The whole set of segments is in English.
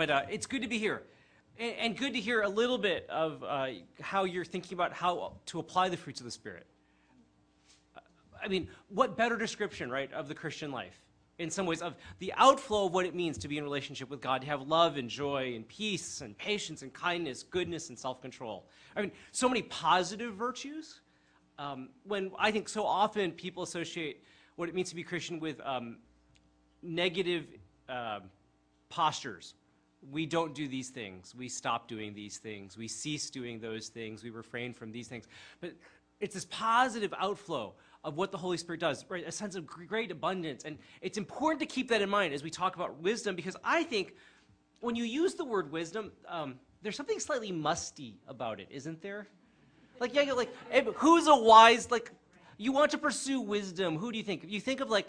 But uh, it's good to be here. And, and, good to hear a little bit of uh, how you're thinking about how to apply the fruits of the Spirit. I mean, what better description, right, of the Christian life? In some ways, of the outflow of what it means to be in relationship with God, to have love and joy and peace and patience and kindness, goodness and self control. I mean, so many positive virtues. Um, when I think so often people associate what it means to be Christian with um, negative uh, postures. We don't do these things. We stop doing these things. We cease doing those things. We refrain from these things. But it's this positive outflow of what the Holy Spirit does, right? A sense of great abundance. And it's important to keep that in mind as we talk about wisdom because I think when you use the word wisdom, um, there's something slightly musty about it, isn't there? Like, yeah, like, who's a wise, like, you want to pursue wisdom. Who do you think? You think of like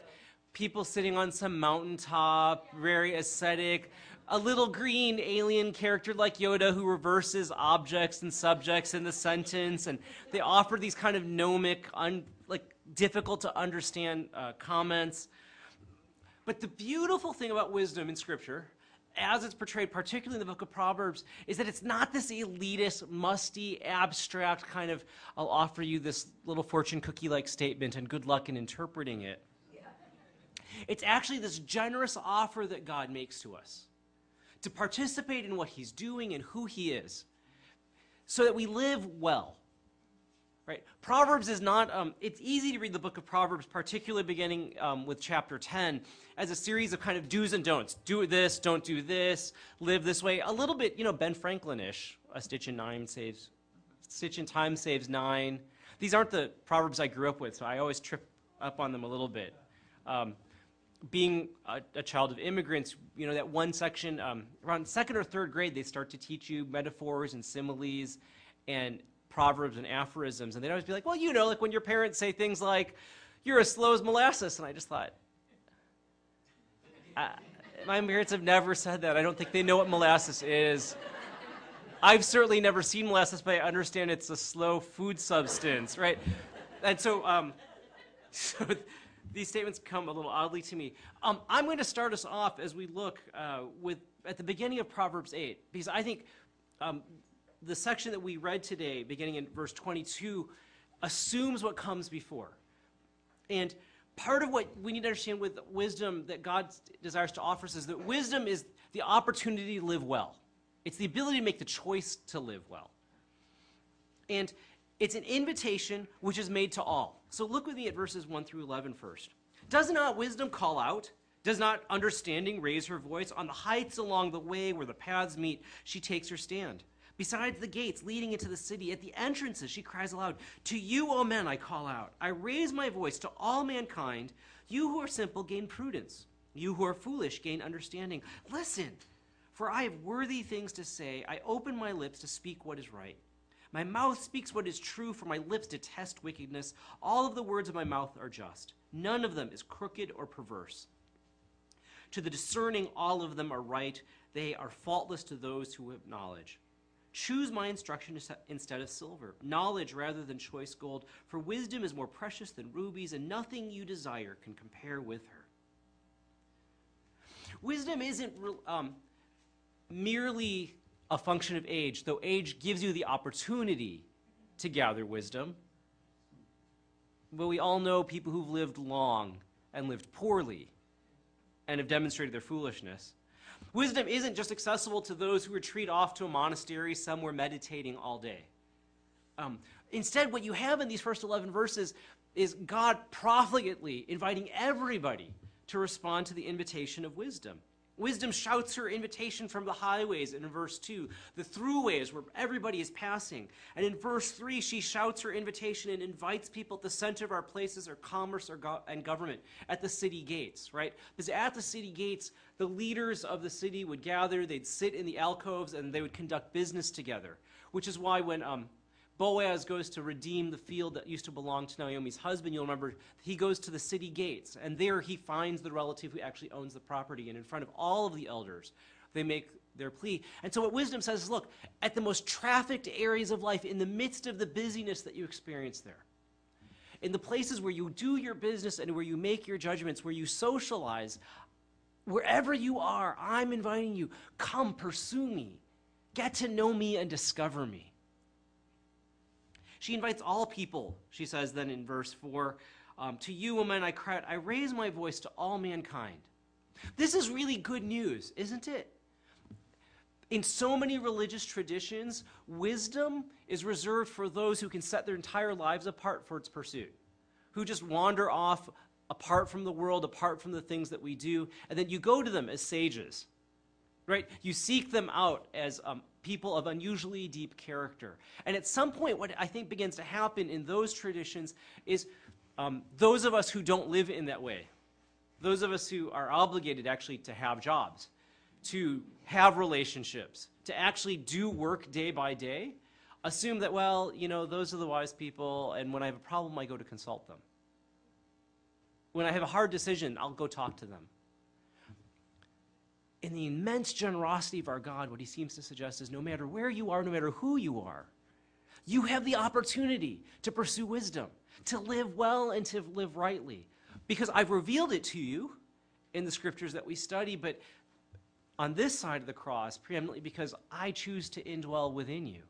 people sitting on some mountaintop, very ascetic, a little green alien character like Yoda who reverses objects and subjects in the sentence, and they offer these kind of gnomic, un, like difficult to understand uh, comments. But the beautiful thing about wisdom in Scripture, as it's portrayed, particularly in the book of Proverbs, is that it's not this elitist, musty, abstract kind of, I'll offer you this little fortune cookie like statement and good luck in interpreting it. It's actually this generous offer that God makes to us to participate in what He's doing and who He is so that we live well. Right? Proverbs is not, um, it's easy to read the book of Proverbs, particularly beginning um, with chapter 10, as a series of kind of do's and don'ts. Do this, don't do this, live this way. A little bit, you know, Ben Franklin ish. A stitch in nine saves, stitch in time saves nine. These aren't the Proverbs I grew up with, so I always trip up on them a little bit. Um, being a, a, child of immigrants, you know, that one section, um, around second or third grade, they start to teach you metaphors and similes and proverbs and aphorisms, and they'd always be like, well, you know, like when your parents say things like, you're as slow as molasses, and I just thought, uh, my parents have never said that. I don't think they know what molasses is. I've certainly never seen molasses, but I understand it's a slow food substance, right? And so, um, so these statements come a little oddly to me. Um, I'm going to start us off as we look uh, with at the beginning of Proverbs 8, because I think um, the section that we read today, beginning in verse 22, assumes what comes before. And part of what we need to understand with wisdom that God desires to offer us is that wisdom is the opportunity to live well. It's the ability to make the choice to live well. And it's an invitation which is made to all. So look with me at verses 1 through 11 first. Does not wisdom call out? Does not understanding raise her voice? On the heights along the way where the paths meet, she takes her stand. Besides the gates leading into the city, at the entrances, she cries aloud, To you, O men, I call out. I raise my voice to all mankind. You who are simple gain prudence. You who are foolish gain understanding. Listen, for I have worthy things to say. I open my lips to speak what is right. My mouth speaks what is true, for my lips detest wickedness. All of the words of my mouth are just. None of them is crooked or perverse. To the discerning, all of them are right. They are faultless to those who have knowledge. Choose my instruction instead of silver, knowledge rather than choice gold, for wisdom is more precious than rubies, and nothing you desire can compare with her. Wisdom isn't um, merely a function of age, though age gives you the opportunity to gather wisdom. But we all know people who've lived long and lived poorly and have demonstrated their foolishness. Wisdom isn't just accessible to those who retreat off to a monastery somewhere meditating all day. Um, instead, what you have in these first 11 verses is God profligately inviting everybody to respond to the invitation of wisdom. Wisdom shouts her invitation from the highways in verse 2, the throughways where everybody is passing. And in verse 3, she shouts her invitation and invites people at the center of our places or commerce or go- and government, at the city gates, right? Because at the city gates, the leaders of the city would gather, they'd sit in the alcoves, and they would conduct business together. Which is why when um, Boaz goes to redeem the field that used to belong to Naomi's husband, you'll remember he goes to the city gates, and there he finds the relative who actually owns the property. And in front of all of the elders, they make their plea. And so, what wisdom says is look, at the most trafficked areas of life, in the midst of the busyness that you experience there, in the places where you do your business and where you make your judgments, where you socialize, Wherever you are, I'm inviting you. Come pursue me. Get to know me and discover me. She invites all people, she says then in verse 4 um, To you, woman, I cried, I raise my voice to all mankind. This is really good news, isn't it? In so many religious traditions, wisdom is reserved for those who can set their entire lives apart for its pursuit, who just wander off apart from the world, apart from the things that we do, and then you go to them as sages, right? You seek them out as um, people of unusually deep character. And at some point, what I think begins to happen in those traditions is um, those of us who don't live in that way, those of us who are obligated actually to have jobs, to have relationships, to actually do work day by day, assume that, well, you know, those are the wise people, and when I have a problem, I go to consult them. When I have a hard decision, I'll go talk to them. In the immense generosity of our God, what he seems to suggest is no matter where you are, no matter who you are, you have the opportunity to pursue wisdom, to live well and to live rightly. Because I've revealed it to you in the scriptures that we study, but on this side of the cross, preeminently because I choose to indwell within you.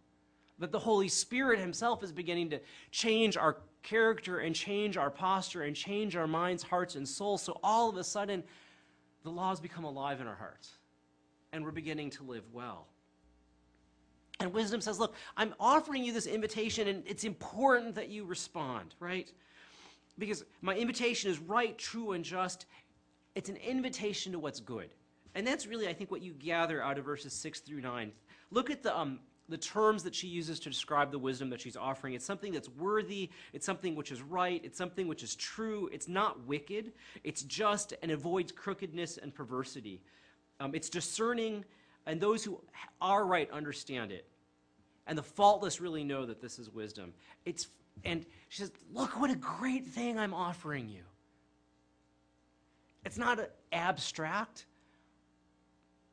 That the Holy Spirit Himself is beginning to change our character and change our posture and change our minds, hearts, and souls. So all of a sudden, the laws become alive in our hearts and we're beginning to live well. And wisdom says, Look, I'm offering you this invitation, and it's important that you respond, right? Because my invitation is right, true, and just. It's an invitation to what's good. And that's really, I think, what you gather out of verses 6 through 9. Look at the, um, the terms that she uses to describe the wisdom that she's offering. It's something that's worthy, it's something which is right, it's something which is true, it's not wicked, it's just and avoids crookedness and perversity. Um, it's discerning, and those who are right understand it. And the faultless really know that this is wisdom. It's, and she says, Look what a great thing I'm offering you. It's not abstract,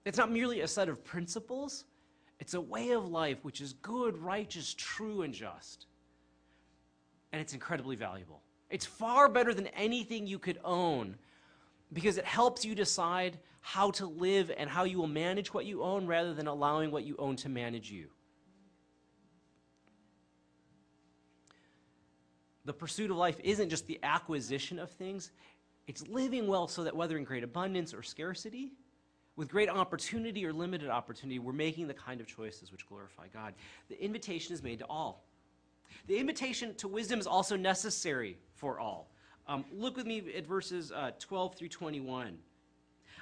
it's not merely a set of principles. It's a way of life which is good, righteous, true, and just. And it's incredibly valuable. It's far better than anything you could own because it helps you decide how to live and how you will manage what you own rather than allowing what you own to manage you. The pursuit of life isn't just the acquisition of things, it's living well so that whether in great abundance or scarcity, with great opportunity or limited opportunity, we're making the kind of choices which glorify God. The invitation is made to all. The invitation to wisdom is also necessary for all. Um, look with me at verses uh, 12 through 21.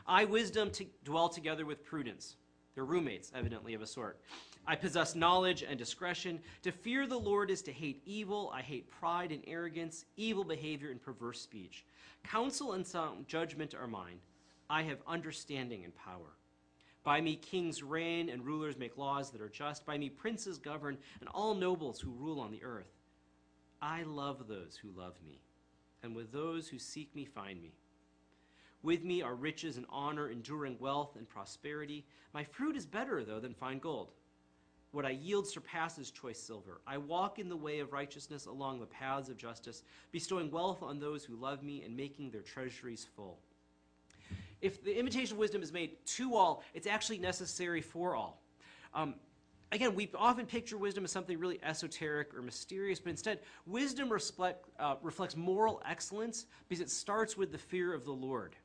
I, wisdom, to dwell together with prudence. They're roommates, evidently, of a sort. I possess knowledge and discretion. To fear the Lord is to hate evil. I hate pride and arrogance, evil behavior, and perverse speech. Counsel and sound judgment are mine. I have understanding and power. By me kings reign and rulers make laws that are just. By me princes govern and all nobles who rule on the earth. I love those who love me, and with those who seek me find me. With me are riches and honor, enduring wealth and prosperity. My fruit is better, though, than fine gold. What I yield surpasses choice silver. I walk in the way of righteousness along the paths of justice, bestowing wealth on those who love me and making their treasuries full if the invitation of wisdom is made to all, it's actually necessary for all. Um, again, we often picture wisdom as something really esoteric or mysterious, but instead, wisdom reflect, uh, reflects moral excellence because it starts with the fear of the Lord,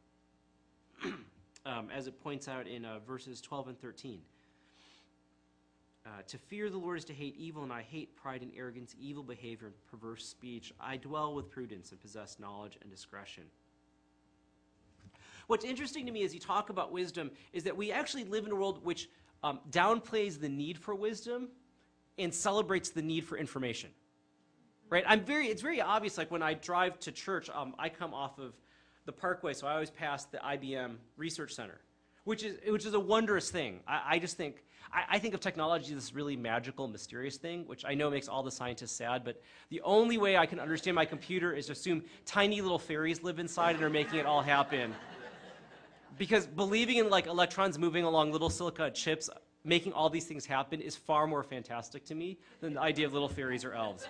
um, as it points out in uh, verses 12 and 13. Uh, to fear the Lord is to hate evil, and I hate pride and arrogance, evil behavior, and perverse speech. I dwell with prudence and possess knowledge and discretion. What's interesting to me as you talk about wisdom is that we actually live in a world which um, downplays the need for wisdom and celebrates the need for information. Right? I'm very, it's very obvious, like when I drive to church, um, I come off of the parkway, so I always pass the IBM Research Center, which is, which is a wondrous thing. I, I just think, I, I, think of technology as this really magical, mysterious thing, which I know makes all the scientists sad, but the only way I can understand my computer is to assume tiny little fairies live inside and are making it all happen because believing in like electrons moving along little silica chips making all these things happen is far more fantastic to me than the idea of little fairies or elves.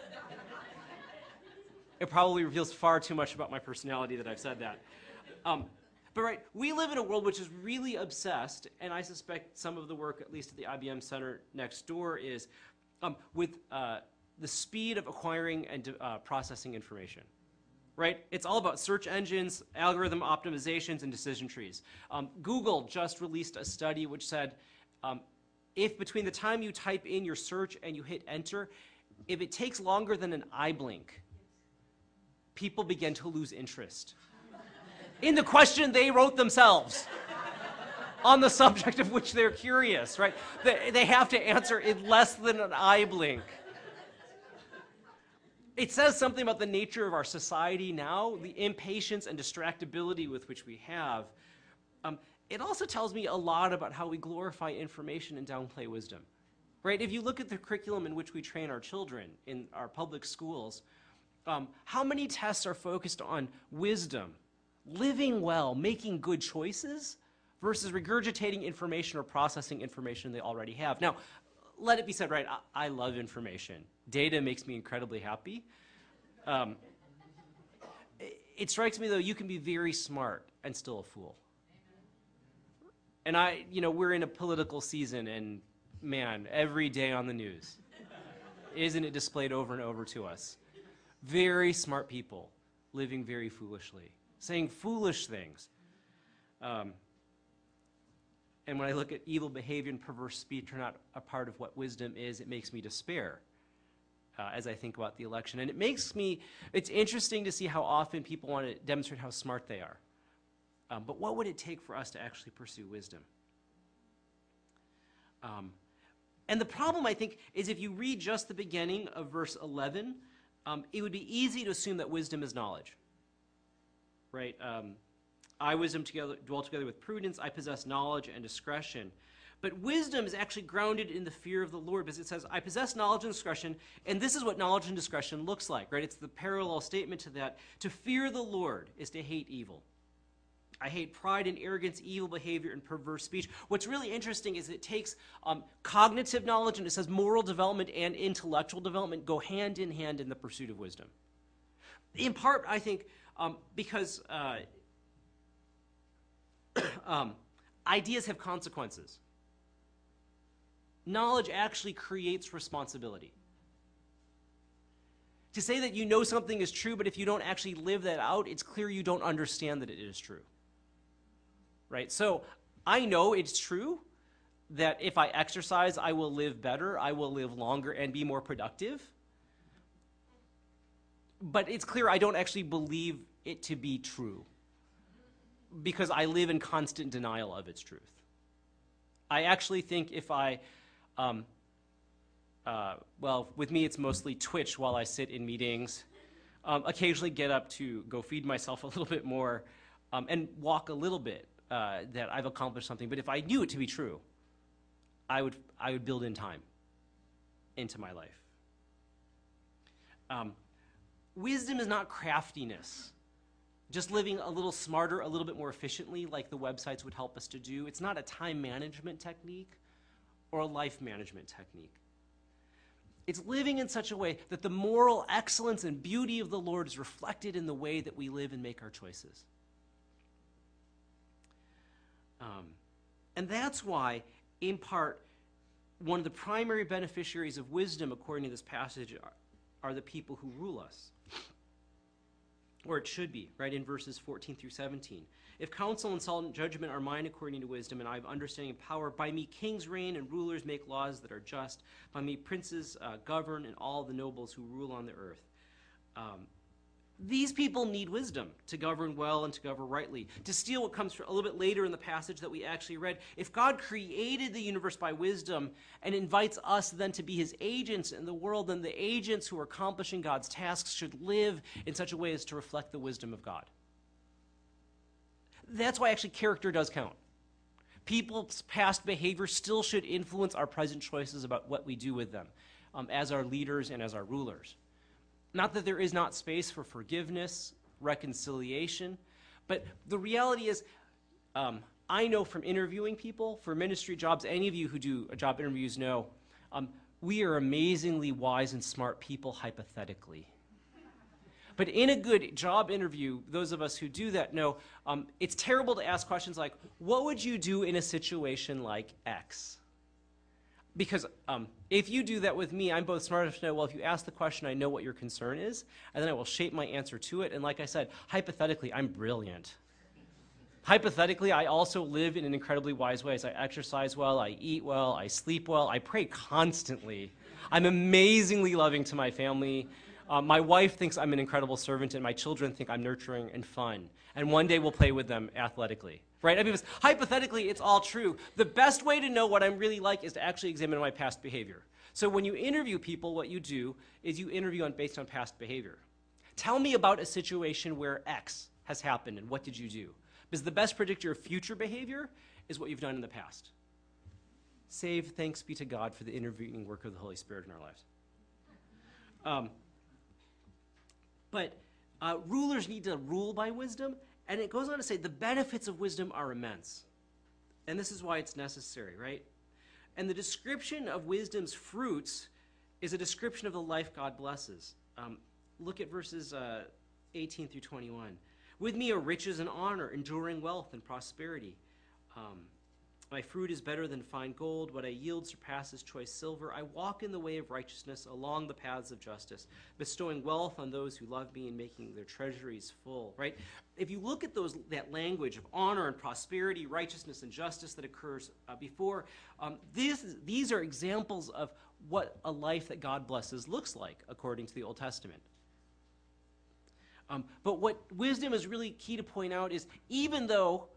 it probably reveals far too much about my personality that I've said that. Um, But right, we live in a world which is really obsessed, and I suspect some of the work, at least at the IBM Center next door, is um, with uh, the speed of acquiring and uh, processing information. Right? It's all about search engines, algorithm optimizations, and decision trees. Um, Google just released a study which said um, if between the time you type in your search and you hit enter, if it takes longer than an eye blink, people begin to lose interest in the question they wrote themselves on the subject of which they're curious, right? They, they have to answer in less than an eye blink. It says something about the nature of our society now, the impatience and distractibility with which we have. Um, it also tells me a lot about how we glorify information and downplay wisdom. Right? If you look at the curriculum in which we train our children in our public schools, um, how many tests are focused on wisdom, living well, making good choices, versus regurgitating information or processing information they already have? Now, let it be said, right, I, I love information. Data makes me incredibly happy. Um, it, it strikes me, though, you can be very smart and still a fool. And I, you know, we're in a political season, and man, every day on the news, isn't it displayed over and over to us? Very smart people living very foolishly, saying foolish things. Um, and when I look at evil behavior and perverse speech are not a part of what wisdom is, it makes me despair uh, as I think about the election. And it makes me, it's interesting to see how often people want to demonstrate how smart they are. Um, but what would it take for us to actually pursue wisdom? Um, and the problem, I think, is if you read just the beginning of verse 11, um, it would be easy to assume that wisdom is knowledge. Right? I, wisdom, together, dwell together with prudence. I possess knowledge and discretion. But wisdom is actually grounded in the fear of the Lord because it says, I possess knowledge and discretion, and this is what knowledge and discretion looks like, right? It's the parallel statement to that. To fear the Lord is to hate evil. I hate pride and arrogance, evil behavior, and perverse speech. What's really interesting is it takes um, cognitive knowledge and it says moral development and intellectual development go hand in hand in the pursuit of wisdom. In part, I think, um, because uh, um, ideas have consequences. Knowledge actually creates responsibility. To say that you know something is true, but if you don't actually live that out, it's clear you don't understand that it is true right? So I know it's true that if I exercise, I will live better, I will live longer, and be more productive. But it's clear I don't actually believe it to be true because I live in constant denial of its truth. I actually think if I, um, uh, well, with me it's mostly twitch while I sit in meetings, um, occasionally get up to go feed myself a little bit more, um, and walk a little bit uh, that I've accomplished something. But if I knew it to be true, I would, I would build in time into my life. Um, wisdom is not craftiness, just living a little smarter, a little bit more efficiently, like the websites would help us to do. It's not a time management technique or a life management technique. It's living in such a way that the moral excellence and beauty of the Lord is reflected in the way that we live and make our choices. Um, and that's why, in part, one of the primary beneficiaries of wisdom, according to this passage, are, are the people who rule us. Or it should be, right, in verses 14 through 17. If counsel and solemn judgment are mine according to wisdom, and I have understanding and power, by me kings reign and rulers make laws that are just. By me princes uh, govern and all the nobles who rule on the earth. Um, these people need wisdom to govern well and to govern rightly. To steal what comes a little bit later in the passage that we actually read, if God created the universe by wisdom and invites us then to be his agents in the world, then the agents who are accomplishing God's tasks should live in such a way as to reflect the wisdom of God. That's why actually character does count. People's past behavior still should influence our present choices about what we do with them um, as our leaders and as our rulers. Not that there is not space for forgiveness, reconciliation, but the reality is, um, I know from interviewing people for ministry jobs, any of you who do job interviews know, um, we are amazingly wise and smart people hypothetically. But in a good job interview, those of us who do that know um, it's terrible to ask questions like, What would you do in a situation like X? Because um, if you do that with me, I'm both smart enough to know, well, if you ask the question, I know what your concern is, and then I will shape my answer to it. And like I said, hypothetically, I'm brilliant. Hypothetically, I also live in an incredibly wise way. I exercise well, I eat well, I sleep well, I pray constantly. I'm amazingly loving to my family. Uh, my wife thinks I'm an incredible servant, and my children think I'm nurturing and fun. And one day we'll play with them athletically. Right? I mean, hypothetically, it's all true. The best way to know what I'm really like is to actually examine my past behavior. So when you interview people, what you do is you interview on, based on past behavior. Tell me about a situation where X has happened, and what did you do? Because the best predictor of future behavior is what you've done in the past. Save thanks be to God for the intervening work of the Holy Spirit in our lives. Um, but uh, rulers need to rule by wisdom, and it goes on to say the benefits of wisdom are immense. And this is why it's necessary, right? And the description of wisdom's fruits is a description of the life God blesses. Um, look at verses uh, 18 through 21. With me are riches and honor, enduring wealth and prosperity. Um, my fruit is better than fine gold. What I yield surpasses choice silver. I walk in the way of righteousness along the paths of justice, bestowing wealth on those who love me and making their treasuries full. Right? If you look at those that language of honor and prosperity, righteousness and justice that occurs uh, before, um, these these are examples of what a life that God blesses looks like according to the Old Testament. Um, but what wisdom is really key to point out is even though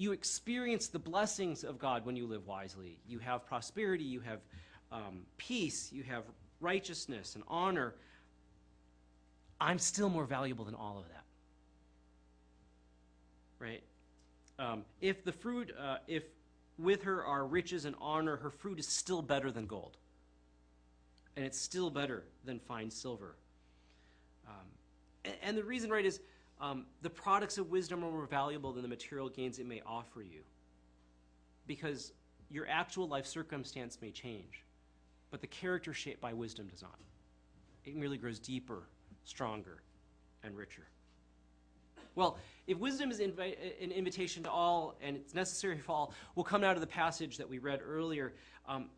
you experience the blessings of God when you live wisely. You have prosperity, you have um, peace, you have righteousness and honor. I'm still more valuable than all of that. Right? Um, if the fruit, uh, if with her are riches and honor, her fruit is still better than gold. And it's still better than fine silver. Um, and, and the reason, right, is um, the products of wisdom are more valuable than the material gains it may offer you. Because your actual life circumstance may change, but the character shaped by wisdom does not. It merely grows deeper, stronger, and richer. Well, if wisdom is invi- an invitation to all and it's necessary for all, we'll come out of the passage that we read earlier. Um,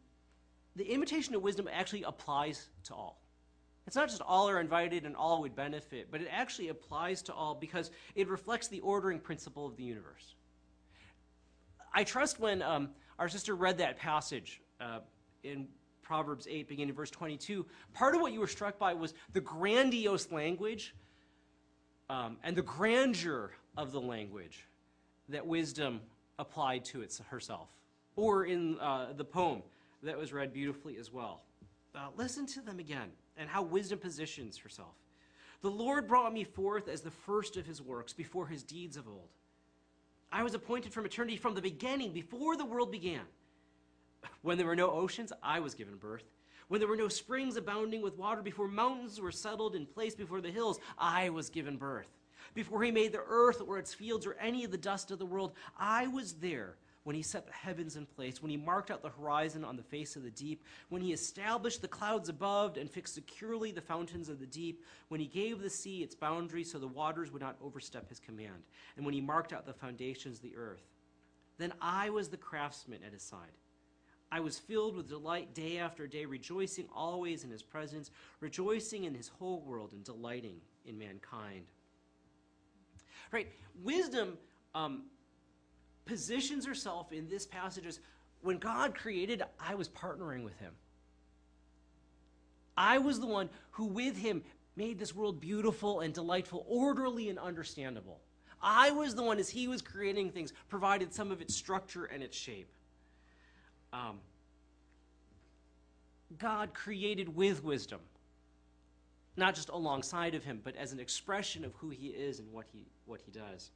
the invitation to wisdom actually applies to all. It's not just all are invited and all would benefit, but it actually applies to all because it reflects the ordering principle of the universe. I trust when um, our sister read that passage uh, in Proverbs 8, beginning in verse 22, part of what you were struck by was the grandiose language um, and the grandeur of the language that wisdom applied to it herself, or in uh, the poem that was read beautifully as well. Uh, listen to them again and how wisdom positions herself. The Lord brought me forth as the first of his works before his deeds of old. I was appointed from eternity from the beginning, before the world began. When there were no oceans, I was given birth. When there were no springs abounding with water, before mountains were settled in place before the hills, I was given birth. Before he made the earth or its fields or any of the dust of the world, I was there when he set the heavens in place, when he marked out the horizon on the face of the deep, when he established the clouds above and fixed securely the fountains of the deep, when he gave the sea its boundaries so the waters would not overstep his command, and when he marked out the foundations of the earth. Then I was the craftsman at his side. I was filled with delight day after day, rejoicing always in his presence, rejoicing in his whole world, and delighting in mankind. Right? Wisdom um, positions herself in this passage as when God created, I was partnering with him. I was the one who, with him, made this world beautiful and delightful, orderly and understandable. I was the one, as he was creating things, provided some of its structure and its shape. Um, God created with wisdom, not just alongside of him, but as an expression of who he is and what he, what he does.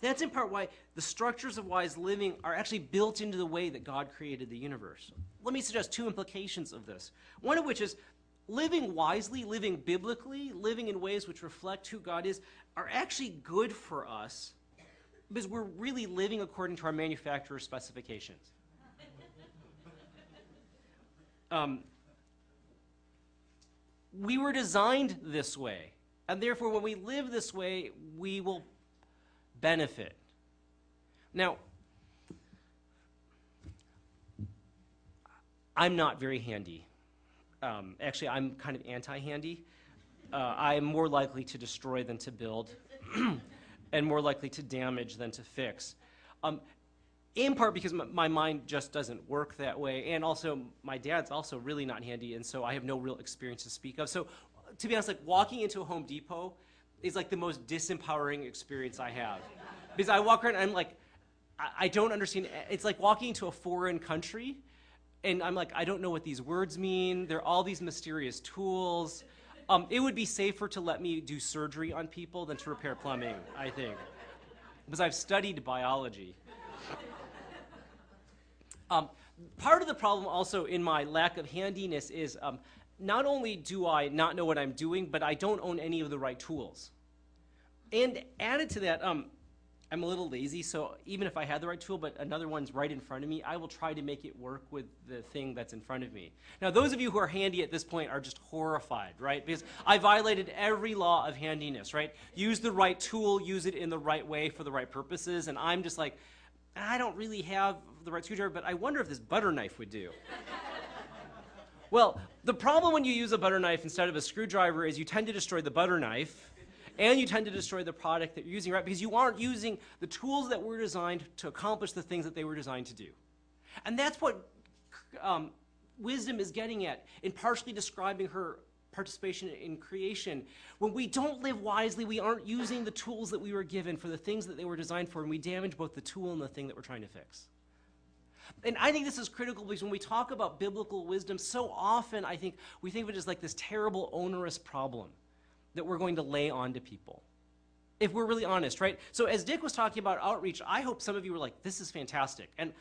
That's in part why the structures of wise living are actually built into the way that God created the universe. Let me suggest two implications of this. One of which is living wisely, living biblically, living in ways which reflect who God is, are actually good for us because we're really living according to our manufacturer's specifications. um, we were designed this way. And therefore, when we live this way, we will benefit. Now, I'm not very handy. Um, actually, I'm kind of anti handy. Uh, I am more likely to destroy than to build, and more likely to damage than to fix. Um, in part because my, my, mind just doesn't work that way, and also my dad's also really not handy, and so I have no real experience to speak of. So, to be honest, like walking into a Home Depot is like the most disempowering experience I have, because I walk around and I'm like, I, don't understand. It's like walking into a foreign country, and I'm like, I don't know what these words mean. They're all these mysterious tools. Um, it would be safer to let me do surgery on people than to repair plumbing, I think, because I've studied biology. Um, part of the problem also in my lack of handiness is um, not only do I not know what I'm doing, but I don't own any of the right tools. And added to that, um, I'm a little lazy, so even if I had the right tool, but another one's right in front of me, I will try to make it work with the thing that's in front of me. Now, those of you who are handy at this point are just horrified, right? Because I violated every law of handiness, right? Use the right tool, use it in the right way for the right purposes, and I'm just like, I don't really have the right screwdriver, but I wonder if this butter knife would do. well, the problem when you use a butter knife instead of a screwdriver is you tend to destroy the butter knife and you tend to destroy the product that you're using, right? Because you aren't using the tools that were designed to accomplish the things that they were designed to do. And that's what um, wisdom is getting at in partially describing her participation in creation. When we don't live wisely, we aren't using the tools that we were given for the things that they were designed for, and we damage both the tool and the thing that we're trying to fix. And I think this is critical because when we talk about biblical wisdom, so often I think we think of it as like this terrible, onerous problem that we're going to lay onto people. If we're really honest, right? So, as Dick was talking about outreach, I hope some of you were like, this is fantastic. And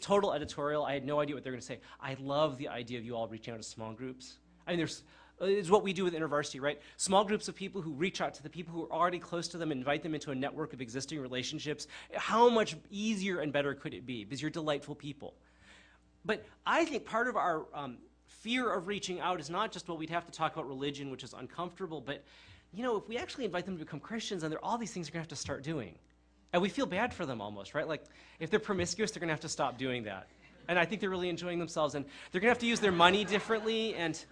total editorial, I had no idea what they're going to say. I love the idea of you all reaching out to small groups. I mean, there's is what we do with InterVarsity, right? Small groups of people who reach out to the people who are already close to them, invite them into a network of existing relationships. How much easier and better could it be? Because you're delightful people. But I think part of our um, fear of reaching out is not just, well, we'd have to talk about religion, which is uncomfortable, but, you know, if we actually invite them to become Christians, then are all these things they're going to have to start doing. And we feel bad for them almost, right? Like, if they're promiscuous, they're going to have to stop doing that. And I think they're really enjoying themselves, and they're going to have to use their money differently, and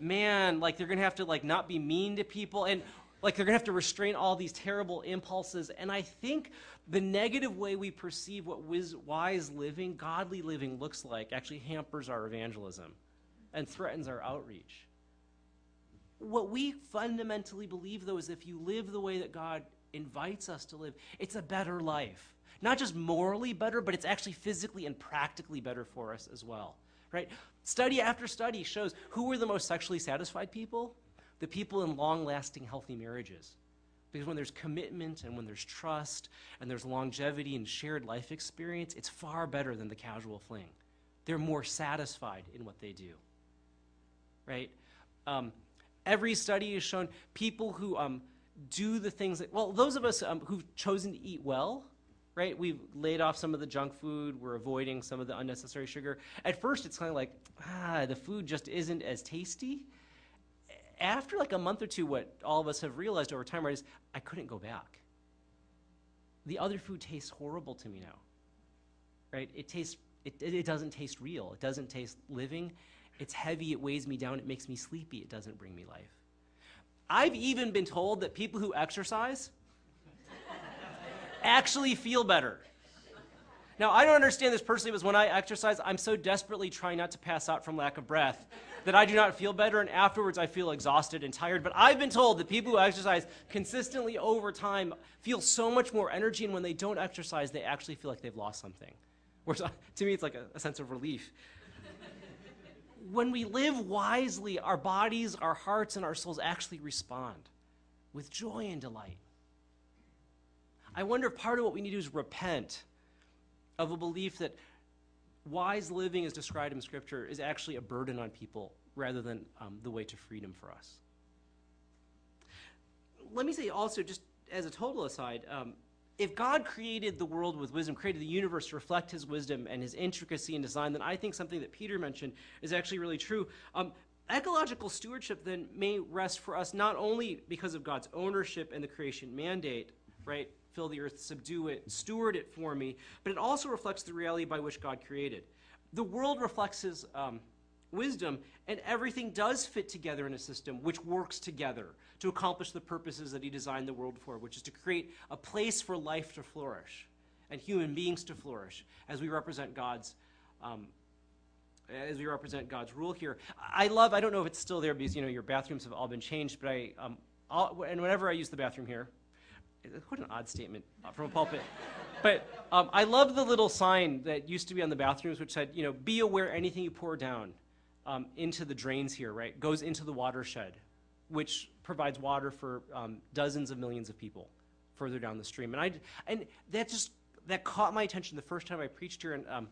man, like, they're going to have to, like, not be mean to people, and, like, they're going to have to restrain all these terrible impulses. And I think the negative way we perceive what wise living, godly living looks like actually hampers our evangelism and threatens our outreach. What we fundamentally believe, though, is if you live the way that God invites us to live, it's a better life. Not just morally better, but it's actually physically and practically better for us as well. Right? Study after study shows who are the most sexually satisfied people? The people in long lasting, healthy marriages. Because when there's commitment and when there's trust and there's longevity and shared life experience, it's far better than the casual fling. They're more satisfied in what they do right? Um, every study has shown people who um, do the things that, well, those of us um, who've chosen to eat well, right? We've laid off some of the junk food, we're avoiding some of the unnecessary sugar. At first, it's kind of like, ah, the food just isn't as tasty. After like a month or two, what all of us have realized over time, right, is I couldn't go back. The other food tastes horrible to me now, right? It tastes, it, it doesn't taste real. It doesn't taste living. It's heavy, it weighs me down, it makes me sleepy, it doesn't bring me life. I've even been told that people who exercise actually feel better. Now, I don't understand this personally, because when I exercise, I'm so desperately trying not to pass out from lack of breath that I do not feel better, and afterwards I feel exhausted and tired. But I've been told that people who exercise consistently over time feel so much more energy, and when they don't exercise, they actually feel like they've lost something. Whereas to me, it's like a, a sense of relief when we live wisely, our bodies, our hearts, and our souls actually respond with joy and delight. I wonder if part of what we need to do is repent of a belief that wise living, as described in Scripture, is actually a burden on people rather than um, the way to freedom for us. Let me say also, just as a total aside, um, if God created the world with wisdom, created the universe to reflect his wisdom and his intricacy and design, then I think something that Peter mentioned is actually really true. Um, ecological stewardship then may rest for us not only because of God's ownership and the creation mandate, right? Fill the earth, subdue it, steward it for me, but it also reflects the reality by which God created. The world reflects his um, wisdom, and everything does fit together in a system which works together to accomplish the purposes that he designed the world for, which is to create a place for life to flourish and human beings to flourish as we represent God's um, as we represent God's rule here. I love, I don't know if it's still there because, you know, your bathrooms have all been changed, but I, um, and whenever I use the bathroom here, what an odd statement from a pulpit. but um, I love the little sign that used to be on the bathrooms, which said, you know, be aware anything you pour down um, into the drains here, right, goes into the watershed, which provides water for um, dozens of millions of people further down the stream. And I, and that just that caught my attention the first time I preached here, and um,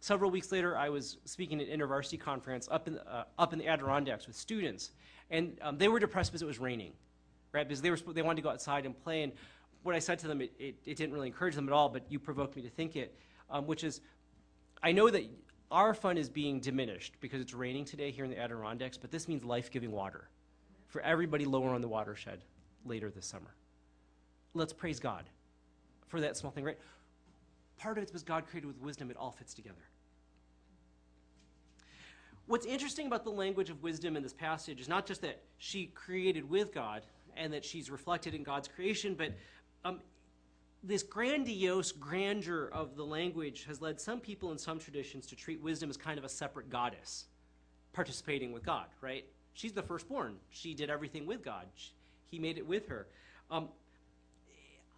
Several weeks later, I was speaking at an InterVarsity conference up in, uh, up in the Adirondacks with students, and um, they were depressed because it was raining, right? Because they, were, they wanted to go outside and play, and what I said to them, it, it, it didn't really encourage them at all, but you provoked me to think it, um, which is, I know that our fun is being diminished because it's raining today here in the Adirondacks, but this means life-giving water for everybody lower on the watershed later this summer. Let's praise God for that small thing, right? Part of it's because God created with wisdom, it all fits together. What's interesting about the language of wisdom in this passage is not just that she created with God and that she's reflected in God's creation, but um, this grandiose grandeur of the language has led some people in some traditions to treat wisdom as kind of a separate goddess participating with God, right? She's the firstborn. She did everything with God. She, he made it with her. Um,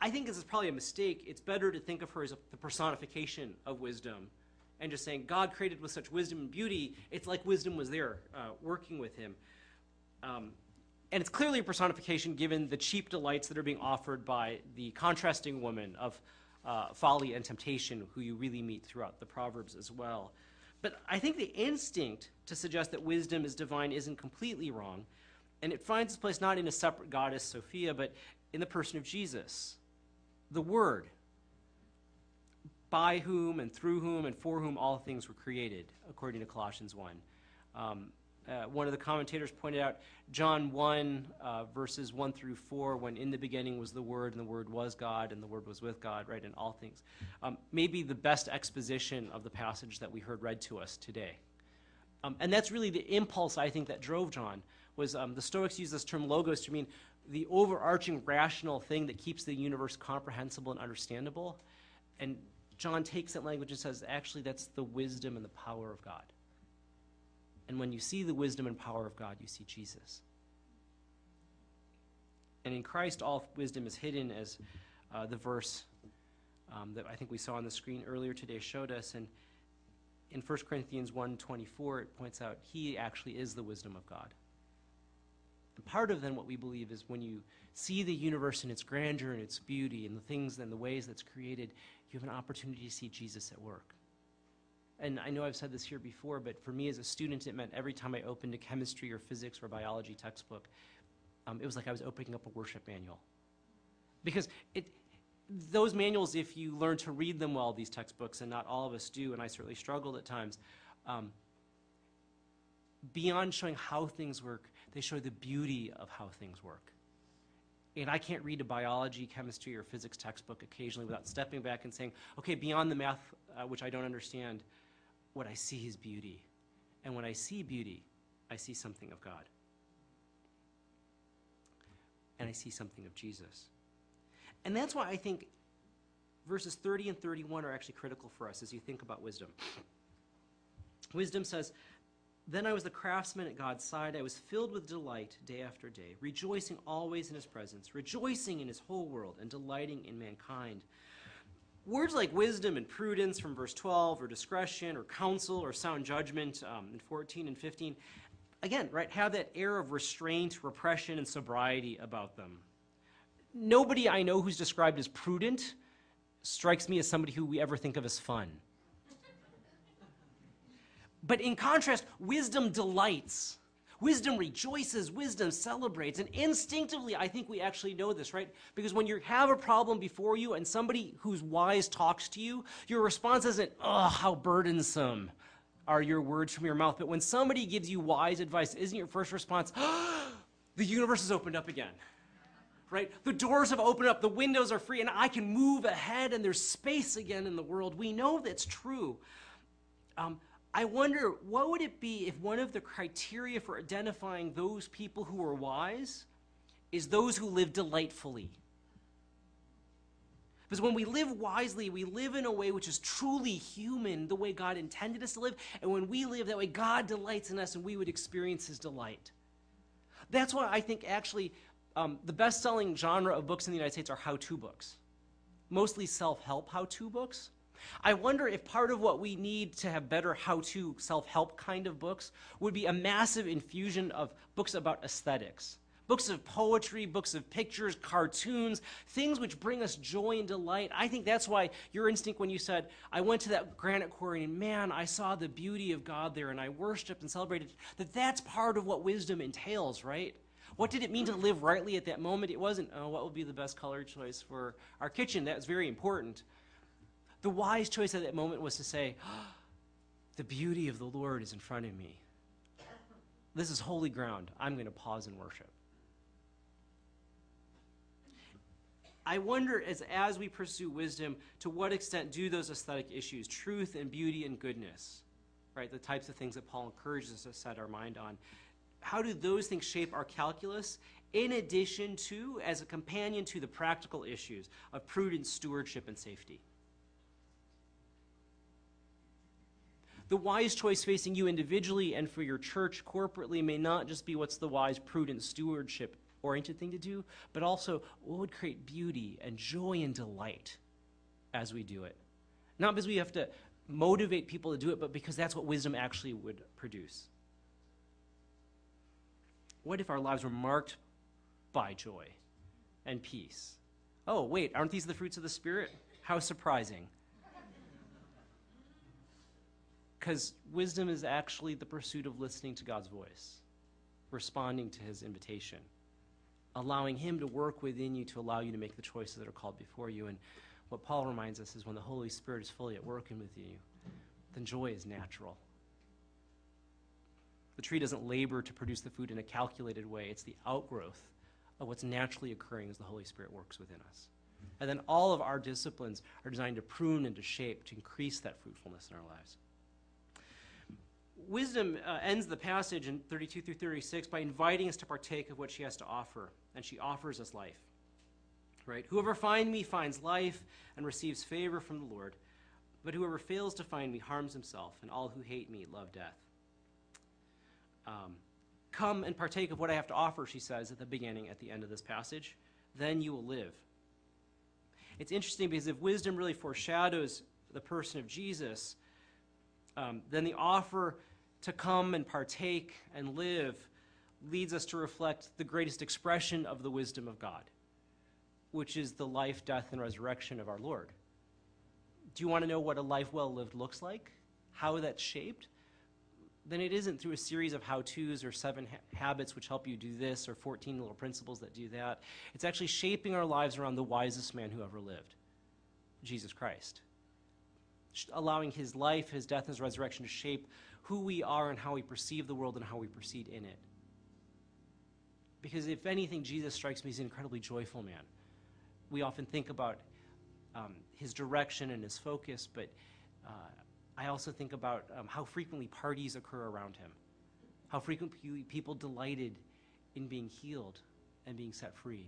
I think this is probably a mistake. It's better to think of her as a, the personification of wisdom and just saying God created with such wisdom and beauty. It's like wisdom was there uh, working with him. Um, and it's clearly a personification given the cheap delights that are being offered by the contrasting woman of uh, folly and temptation, who you really meet throughout the Proverbs as well. But I think the instinct to suggest that wisdom is divine isn't completely wrong, and it finds its place not in a separate goddess, Sophia, but in the person of Jesus the Word, by whom and through whom and for whom all things were created, according to Colossians 1. Um, uh, one of the commentators pointed out John 1, uh, verses 1 through 4, when in the beginning was the Word, and the Word was God, and the Word was with God, right, in all things. Um, maybe the best exposition of the passage that we heard read to us today. Um, and that's really the impulse, I think, that drove John, was um, the Stoics use this term logos to mean the overarching rational thing that keeps the universe comprehensible and understandable. And John takes that language and says, actually, that's the wisdom and the power of God. And when you see the wisdom and power of God, you see Jesus. And in Christ, all wisdom is hidden, as uh, the verse um, that I think we saw on the screen earlier today showed us. And in 1 Corinthians 1.24, it points out he actually is the wisdom of God. And part of then what we believe is when you see the universe in its grandeur and its beauty and the things and the ways that's created, you have an opportunity to see Jesus at work. And I know I've said this here before, but for me as a student, it meant every time I opened a chemistry or physics or biology textbook, um, it was like I was opening up a worship manual. Because it, those manuals, if you learn to read them well, these textbooks, and not all of us do, and I certainly struggled at times, um, beyond showing how things work, they show the beauty of how things work. And I can't read a biology, chemistry, or physics textbook occasionally without stepping back and saying, okay, beyond the math, uh, which I don't understand, what I see is beauty. And when I see beauty, I see something of God. And I see something of Jesus. And that's why I think verses 30 and 31 are actually critical for us as you think about wisdom. Wisdom says, then I was the craftsman at God's side. I was filled with delight day after day, rejoicing always in his presence, rejoicing in his whole world, and delighting in mankind. Words like wisdom and prudence from verse 12, or discretion, or counsel, or sound judgment um, in 14 and 15, again, right, have that air of restraint, repression, and sobriety about them. Nobody I know who's described as prudent strikes me as somebody who we ever think of as fun. But in contrast, wisdom delights. Wisdom rejoices, wisdom celebrates. And instinctively, I think we actually know this, right? Because when you have a problem before you and somebody who's wise talks to you, your response isn't, oh, how burdensome. are your words from your mouth. But when somebody gives you wise advice, isn't your first response, the universe has opened up again? Right? The doors have opened up, the windows are free, and I can move ahead, and there's space again in the world. We know that's true. Um, I wonder what would it be if one of the criteria for identifying those people who are wise is those who live delightfully. Because when we live wisely, we live in a way which is truly human, the way God intended us to live. And when we live that way, God delights in us and we would experience his delight. That's why I think actually um, the best selling genre of books in the United States are how to books, mostly self help how to books. I wonder if part of what we need to have better how to self help kind of books would be a massive infusion of books about aesthetics books of poetry, books of pictures, cartoons, things which bring us joy and delight. I think that's why your instinct when you said, I went to that granite quarry and man, I saw the beauty of God there and I worshiped and celebrated, that that's part of what wisdom entails, right? What did it mean to live rightly at that moment? It wasn't, oh, what would be the best color choice for our kitchen? That was very important. The wise choice at that moment was to say, the beauty of the Lord is in front of me. This is holy ground. I'm going to pause and worship. I wonder as, as we pursue wisdom, to what extent do those aesthetic issues, truth and beauty and goodness, right, the types of things that Paul encourages us to set our mind on, how do those things shape our calculus in addition to, as a companion to the practical issues of prudent stewardship and safety? The wise choice facing you individually and for your church corporately may not just be what's the wise, prudent stewardship oriented thing to do, but also what would create beauty and joy and delight as we do it. Not because we have to motivate people to do it, but because that's what wisdom actually would produce. What if our lives were marked by joy and peace? Oh, wait, aren't these the fruits of the Spirit? How surprising. Because wisdom is actually the pursuit of listening to God's voice, responding to his invitation allowing Him to work within you to allow you to make the choices that are called before you. And what Paul reminds us is when the Holy Spirit is fully at work within you, then joy is natural. The tree doesn't labor to produce the food in a calculated way, it's the outgrowth of what's naturally occurring as the Holy Spirit works within us. And then all of our disciplines are designed to prune and to shape, to increase that fruitfulness in our lives wisdom uh, ends the passage in 32 through 36 by inviting us to partake of what she has to offer, and she offers us life. Right? Whoever finds me finds life and receives favor from the Lord, but whoever fails to find me harms himself, and all who hate me love death. Um, Come and partake of what I have to offer, she says at the beginning, at the end of this passage. Then you will live. It's interesting because if wisdom really foreshadows the person of Jesus, um, then the offer to come and partake and live leads us to reflect the greatest expression of the wisdom of God, which is the life, death, and resurrection of our Lord. Do you want to know what a life well lived looks like? How that's shaped? Then it isn't through a series of how to's or seven ha- habits which help you do this or 14 little principles that do that. It's actually shaping our lives around the wisest man who ever lived, Jesus Christ. Allowing his life, his death, and his resurrection to shape who we are and how we perceive the world and how we proceed in it. Because if anything, Jesus strikes me as an incredibly joyful man. We often think about um, his direction and his focus, but uh, I also think about um, how frequently parties occur around him, how frequently people delighted in being healed and being set free,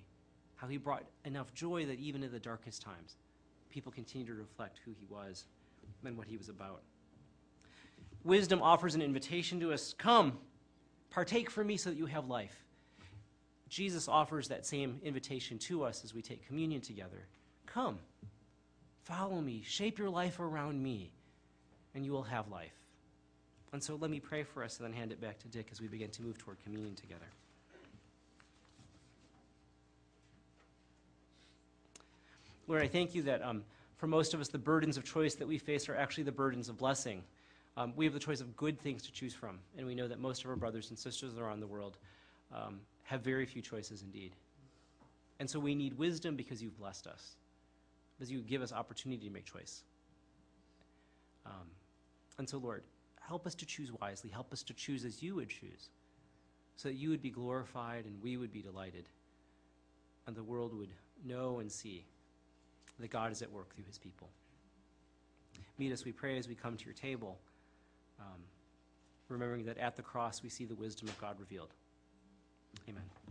how he brought enough joy that even in the darkest times, people continue to reflect who he was and what he was about. Wisdom offers an invitation to us come, partake from me so that you have life. Jesus offers that same invitation to us as we take communion together. Come, follow me, shape your life around me, and you will have life. And so let me pray for us and then hand it back to Dick as we begin to move toward communion together. Lord, I thank you that um, for most of us, the burdens of choice that we face are actually the burdens of blessing. Um, we have the choice of good things to choose from, and we know that most of our brothers and sisters around the world um, have very few choices indeed. And so we need wisdom because you've blessed us, because you give us opportunity to make choice. Um, and so, Lord, help us to choose wisely. Help us to choose as you would choose, so that you would be glorified and we would be delighted, and the world would know and see that God is at work through his people. Meet us, we pray, as we come to your table, um, remembering that at the cross we see the wisdom of God revealed. Amen.